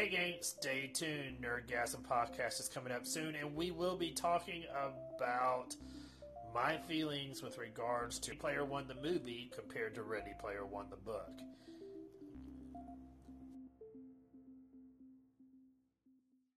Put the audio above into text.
Hey gang, stay tuned. Nerdgasm podcast is coming up soon, and we will be talking about my feelings with regards to Player One the movie compared to Ready Player One the book.